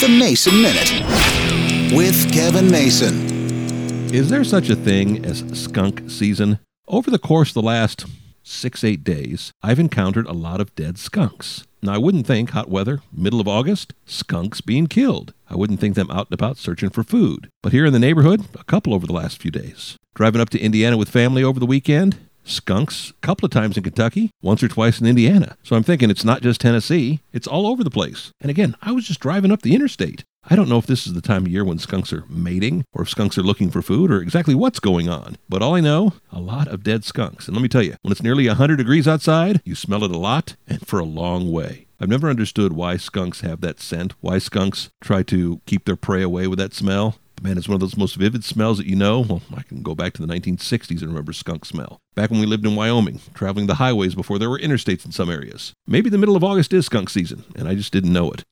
The Mason Minute with Kevin Mason. Is there such a thing as skunk season? Over the course of the last six, eight days, I've encountered a lot of dead skunks. Now, I wouldn't think hot weather, middle of August, skunks being killed. I wouldn't think them out and about searching for food. But here in the neighborhood, a couple over the last few days. Driving up to Indiana with family over the weekend, skunks a couple of times in Kentucky, once or twice in Indiana. So I'm thinking it's not just Tennessee, it's all over the place. And again, I was just driving up the interstate. I don't know if this is the time of year when skunks are mating or if skunks are looking for food or exactly what's going on. But all I know, a lot of dead skunks. And let me tell you, when it's nearly 100 degrees outside, you smell it a lot and for a long way. I've never understood why skunks have that scent, why skunks try to keep their prey away with that smell. Man, it's one of those most vivid smells that you know. Well, I can go back to the 1960s and remember skunk smell. Back when we lived in Wyoming, traveling the highways before there were interstates in some areas. Maybe the middle of August is skunk season, and I just didn't know it.